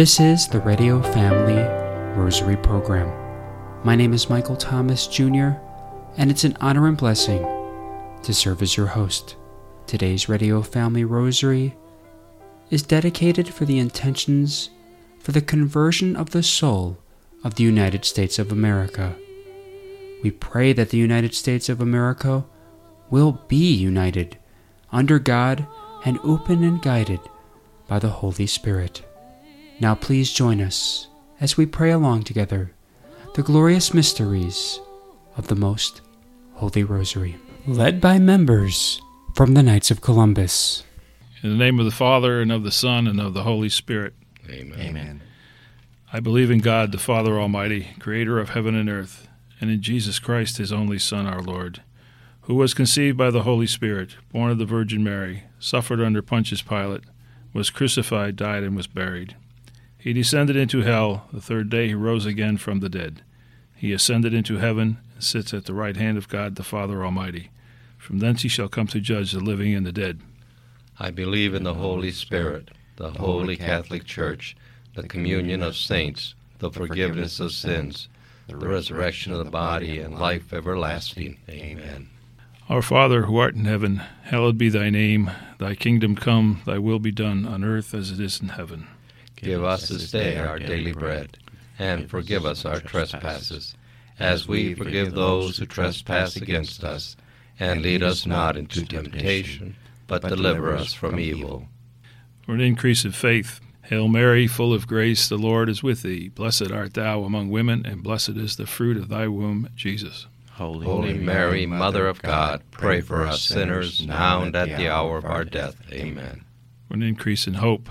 This is the Radio Family Rosary Program. My name is Michael Thomas Jr., and it's an honor and blessing to serve as your host. Today's Radio Family Rosary is dedicated for the intentions for the conversion of the soul of the United States of America. We pray that the United States of America will be united under God and open and guided by the Holy Spirit. Now please join us as we pray along together the glorious mysteries of the Most Holy Rosary, led by members from the Knights of Columbus. In the name of the Father, and of the Son, and of the Holy Spirit. Amen. Amen. I believe in God, the Father Almighty, creator of heaven and earth, and in Jesus Christ, his only Son, our Lord, who was conceived by the Holy Spirit, born of the Virgin Mary, suffered under Pontius Pilate, was crucified, died, and was buried. He descended into hell. The third day he rose again from the dead. He ascended into heaven and sits at the right hand of God the Father Almighty. From thence he shall come to judge the living and the dead. I believe in the Holy Spirit, the Holy Catholic Church, the communion of saints, the forgiveness of sins, the resurrection of the body, and life everlasting. Amen. Our Father, who art in heaven, hallowed be thy name. Thy kingdom come, thy will be done on earth as it is in heaven. Give us this day our daily bread, and forgive us our trespasses, as we forgive those who trespass against us. And lead us not into temptation, but deliver us from evil. For an increase of faith, Hail Mary, full of grace, the Lord is with thee. Blessed art thou among women, and blessed is the fruit of thy womb, Jesus. Holy, Holy Mary, Mother of God, pray for us sinners, now and at the hour of our death. Amen. For an increase in hope,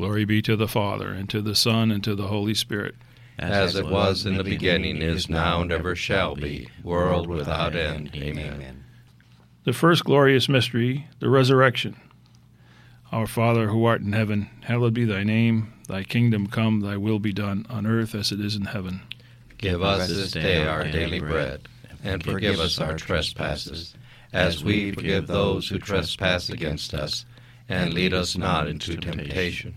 Glory be to the Father, and to the Son, and to the Holy Spirit. As it was in the beginning, is now, and ever shall be, world without end. Amen. The first glorious mystery, the resurrection. Our Father who art in heaven, hallowed be thy name. Thy kingdom come, thy will be done, on earth as it is in heaven. Give us this day our daily bread, and forgive us our trespasses, as we forgive those who trespass against us. And lead us not into temptation,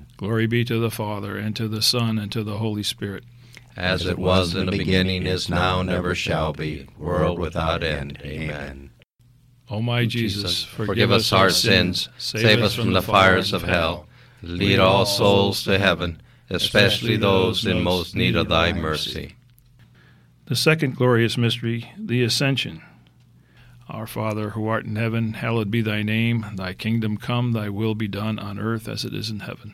Glory be to the Father, and to the Son, and to the Holy Spirit. As it was in the beginning, is now, and ever shall be, world without end. Amen. O my Jesus, Forgive us our sins, save us from the fires of hell, lead all souls to heaven, especially those in most need of thy mercy. The second glorious mystery, the Ascension. Our Father, who art in heaven, hallowed be thy name. Thy kingdom come, thy will be done on earth as it is in heaven.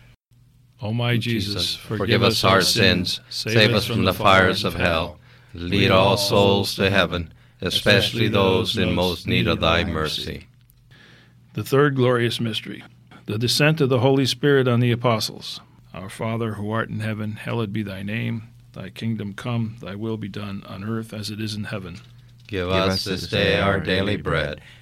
O my Jesus, Forgive us our sins, save us from the fires of hell, lead all souls to heaven, especially those in most need of thy mercy. The third glorious mystery, the descent of the Holy Spirit on the apostles. Our Father, who art in heaven, hallowed be thy name. Thy kingdom come, thy will be done on earth as it is in heaven. Give us this day our daily bread,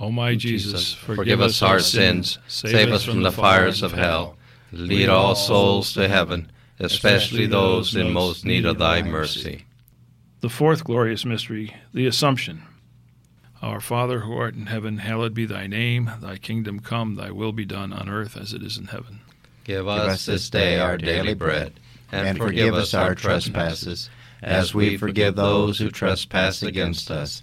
O my Jesus, Forgive us our sins, save us from the fires of hell, lead all souls to heaven, especially those in most need of thy mercy. The fourth glorious mystery, the Assumption. Our Father who art in heaven, hallowed be thy name. Thy kingdom come, thy will be done on earth as it is in heaven. Give us this day our daily bread, and forgive us our trespasses, as we forgive those who trespass against us.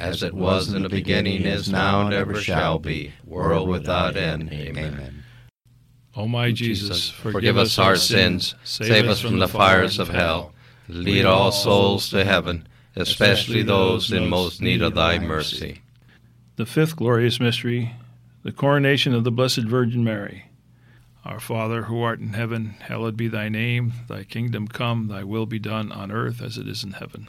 As it was in the beginning, is now, and ever shall be, world without end. Amen. O my Jesus, Forgive us our sins, save us from the fires of hell, lead all souls to heaven, especially those in most need of thy mercy. The fifth glorious mystery, the coronation of the Blessed Virgin Mary. Our Father, who art in heaven, hallowed be thy name. Thy kingdom come, thy will be done on earth as it is in heaven.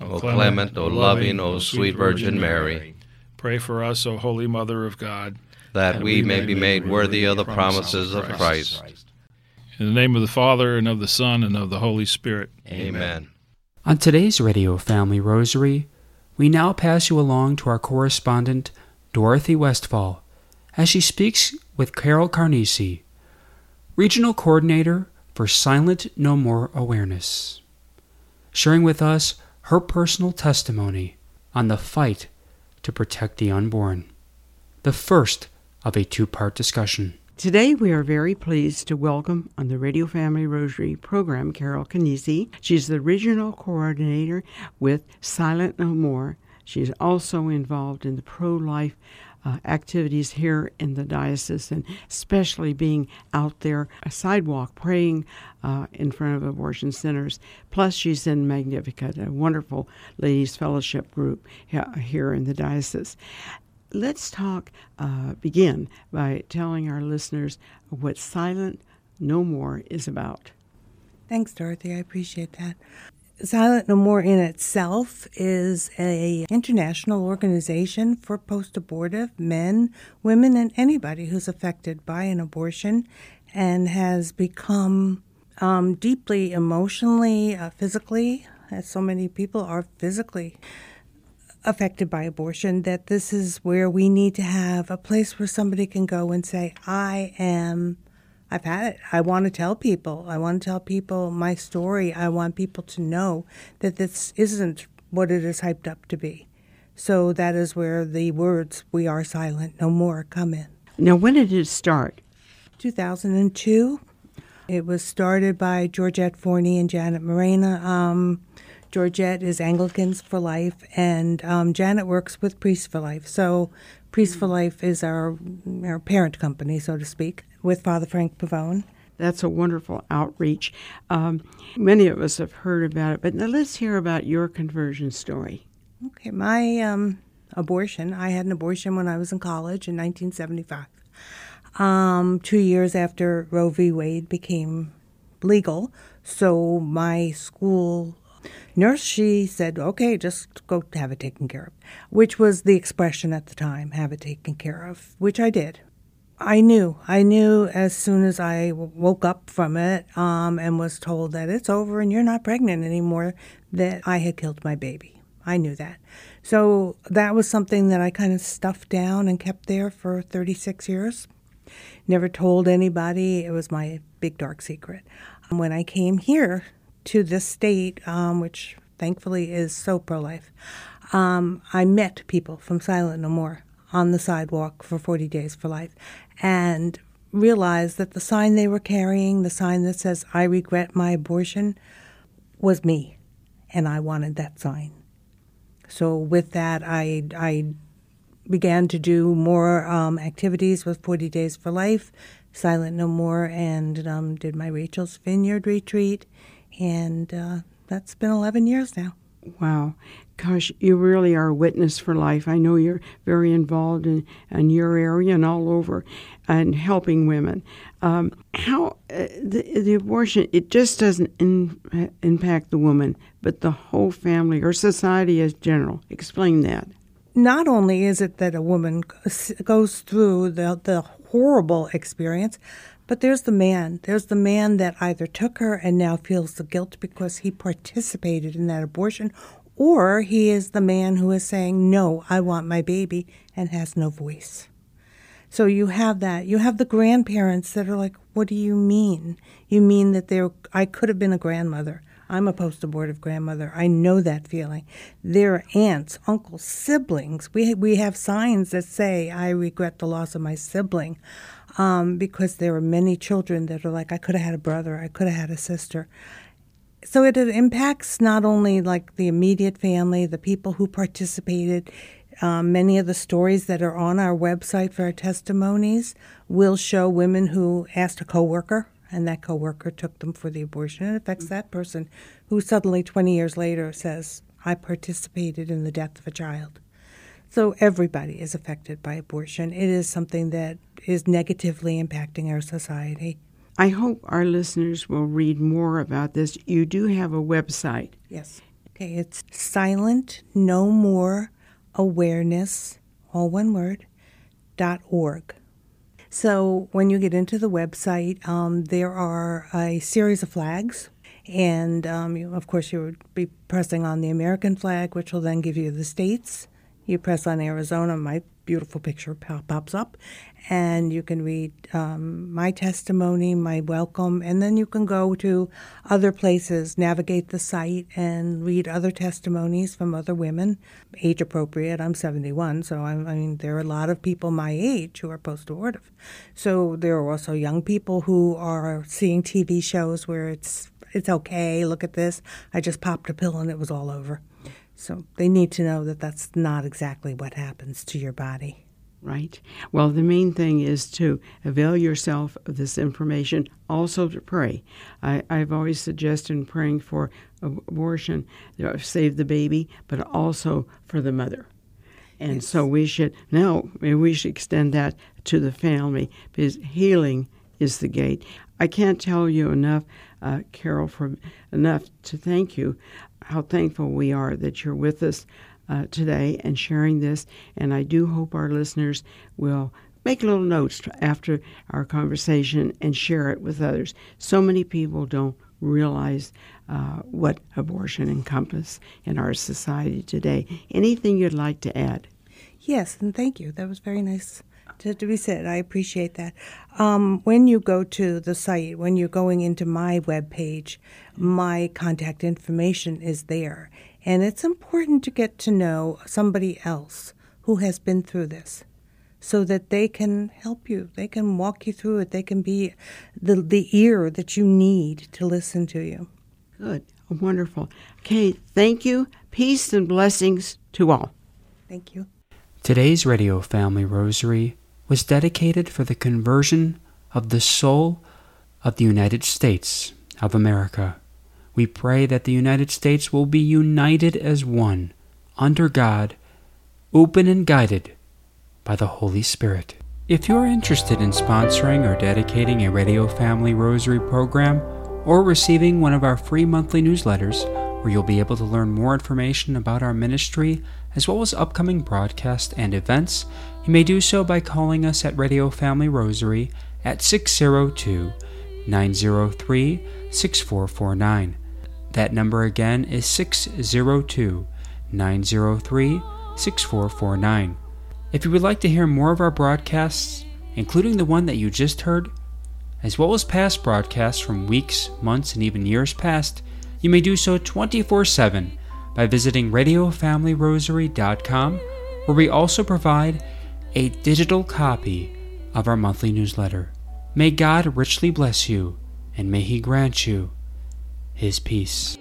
O clement, O loving, O sweet Virgin Mary, Pray for us, O Holy Mother of God. that we may be made worthy of the promises of Christ. In the name of the Father, and of the Son, and of the Holy Spirit. Amen. On today's Radio Family Rosary, we now pass you along to our correspondent, Dorothy Westfall, as she speaks with Carol Carnesi, Regional Coordinator for Silent No More Awareness, sharing with us her personal testimony on the fight to protect the unborn, the first of a two part discussion. Today, we are very pleased to welcome on the Radio Family Rosary program Carol Canisi. She's the regional coordinator with Silent No More. She's also involved in the pro life uh, activities here in the diocese and especially being out there a sidewalk praying uh, in front of abortion centers. Plus, she's in Magnificat, a wonderful ladies' fellowship group here in the diocese. Let's talk, uh, begin by telling our listeners what Silent No More is about. Thanks, Dorothy. I appreciate that. Silent No More in itself is a international organization for post-abortive men, women, and anybody who's affected by an abortion, and has become um, deeply emotionally, uh, physically, as so many people are physically affected by abortion, that this is where we need to have a place where somebody can go and say, I am, I've had it. I want to tell people. I want to tell people my story. I want people to know that this isn't what it is hyped up to be. So that is where the words, We Are Silent No More, come in. Now, when did it start? 2002. It was started by Georgette Forney and Janet Morana. Um, Georgette is Anglicans for Life, and um, Janet works with Priests for Life. So, Priests for Life is our our parent company, so to speak, with Father Frank Pavone. That's a wonderful outreach. Um, many of us have heard about it, but now let's hear about your conversion story. Okay, my um, abortion. I had an abortion when I was in college in 1975. Um, two years after Roe v. Wade became legal, so my school nurse she said, "Okay, just go have it taken care of," which was the expression at the time, "have it taken care of," which I did. I knew. I knew as soon as I woke up from it um, and was told that it's over and you're not pregnant anymore that I had killed my baby. I knew that. So that was something that I kind of stuffed down and kept there for 36 years. Never told anybody. It was my big dark secret. When I came here to this state, um, which thankfully is so pro life, um, I met people from Silent No More on the sidewalk for 40 Days for Life and realized that the sign they were carrying, the sign that says, I regret my abortion, was me. And I wanted that sign. So with that, I, I began to do more um, activities with 40 Days for Life, Silent No More, and um, did my Rachel's Vineyard retreat. And uh, that's been 11 years now. Wow. Gosh, you really are a witness for life. I know you're very involved in, in your area and all over and helping women. Um, how uh, the, the abortion, it just doesn't in, impact the woman, but the whole family or society as general. Explain that. Not only is it that a woman goes through the, the horrible experience, but there's the man. There's the man that either took her and now feels the guilt because he participated in that abortion, or he is the man who is saying, No, I want my baby, and has no voice. So you have that. You have the grandparents that are like, What do you mean? You mean that there I could have been a grandmother. I'm a post abortive grandmother. I know that feeling. There are aunts, uncles, siblings. We, we have signs that say, I regret the loss of my sibling um, because there are many children that are like, I could have had a brother, I could have had a sister. So it, it impacts not only like the immediate family, the people who participated. Um, many of the stories that are on our website for our testimonies will show women who asked a coworker, and that coworker took them for the abortion. It affects that person who suddenly, 20 years later, says, I participated in the death of a child. So everybody is affected by abortion. It is something that is negatively impacting our society. I hope our listeners will read more about this. You do have a website. Yes. Okay, it's silent no more awareness, all one word, dot org. So when you get into the website, um, there are a series of flags. And um, you, of course, you would be pressing on the American flag, which will then give you the states. You press on Arizona, my beautiful picture pops up, and you can read um, my testimony, my welcome, and then you can go to other places, navigate the site, and read other testimonies from other women, age appropriate. I'm 71, so I'm, i mean there are a lot of people my age who are post-abortive. So there are also young people who are seeing TV shows where it's it's okay. Look at this. I just popped a pill and it was all over. So they need to know that that's not exactly what happens to your body. Right. Well, the main thing is to avail yourself of this information, also to pray. I, have always suggested praying for abortion, you know, save the baby, but also for the mother. And yes. so we should, now, we should extend that to the family because healing is the gate. I can't tell you enough, uh, Carol, for enough to thank you how thankful we are that you're with us uh, today and sharing this. And I do hope our listeners will make little notes after our conversation and share it with others. So many people don't realize uh, what abortion encompasses in our society today. Anything you'd like to add? Yes, and thank you. That was very nice to be said. I appreciate that. Um, when you go to the site, when you're going into my web page, my contact information is there. And it's important to get to know somebody else who has been through this so that they can help you. They can walk you through it. They can be the, the ear that you need to listen to you. Good. Wonderful. Okay, thank you. Peace and blessings to all. Thank you. Today's Radio Family Rosary was dedicated for the conversion of the soul of the United States of America. We pray that the United States will be united as one, under God, open and guided by the Holy Spirit. If you're interested in sponsoring or dedicating a Radio Family Rosary program or receiving one of our free monthly newsletters, where you'll be able to learn more information about our ministry as well as upcoming broadcasts and events, you may do so by calling us at Radio Family Rosary at 602 903 6449. That number again is 602 903 6449. If you would like to hear more of our broadcasts, including the one that you just heard, as well as past broadcasts from weeks, months, and even years past, you may do so 24 7 by visiting RadioFamilyRosary.com, where we also provide a digital copy of our monthly newsletter. May God richly bless you, and may He grant you His peace.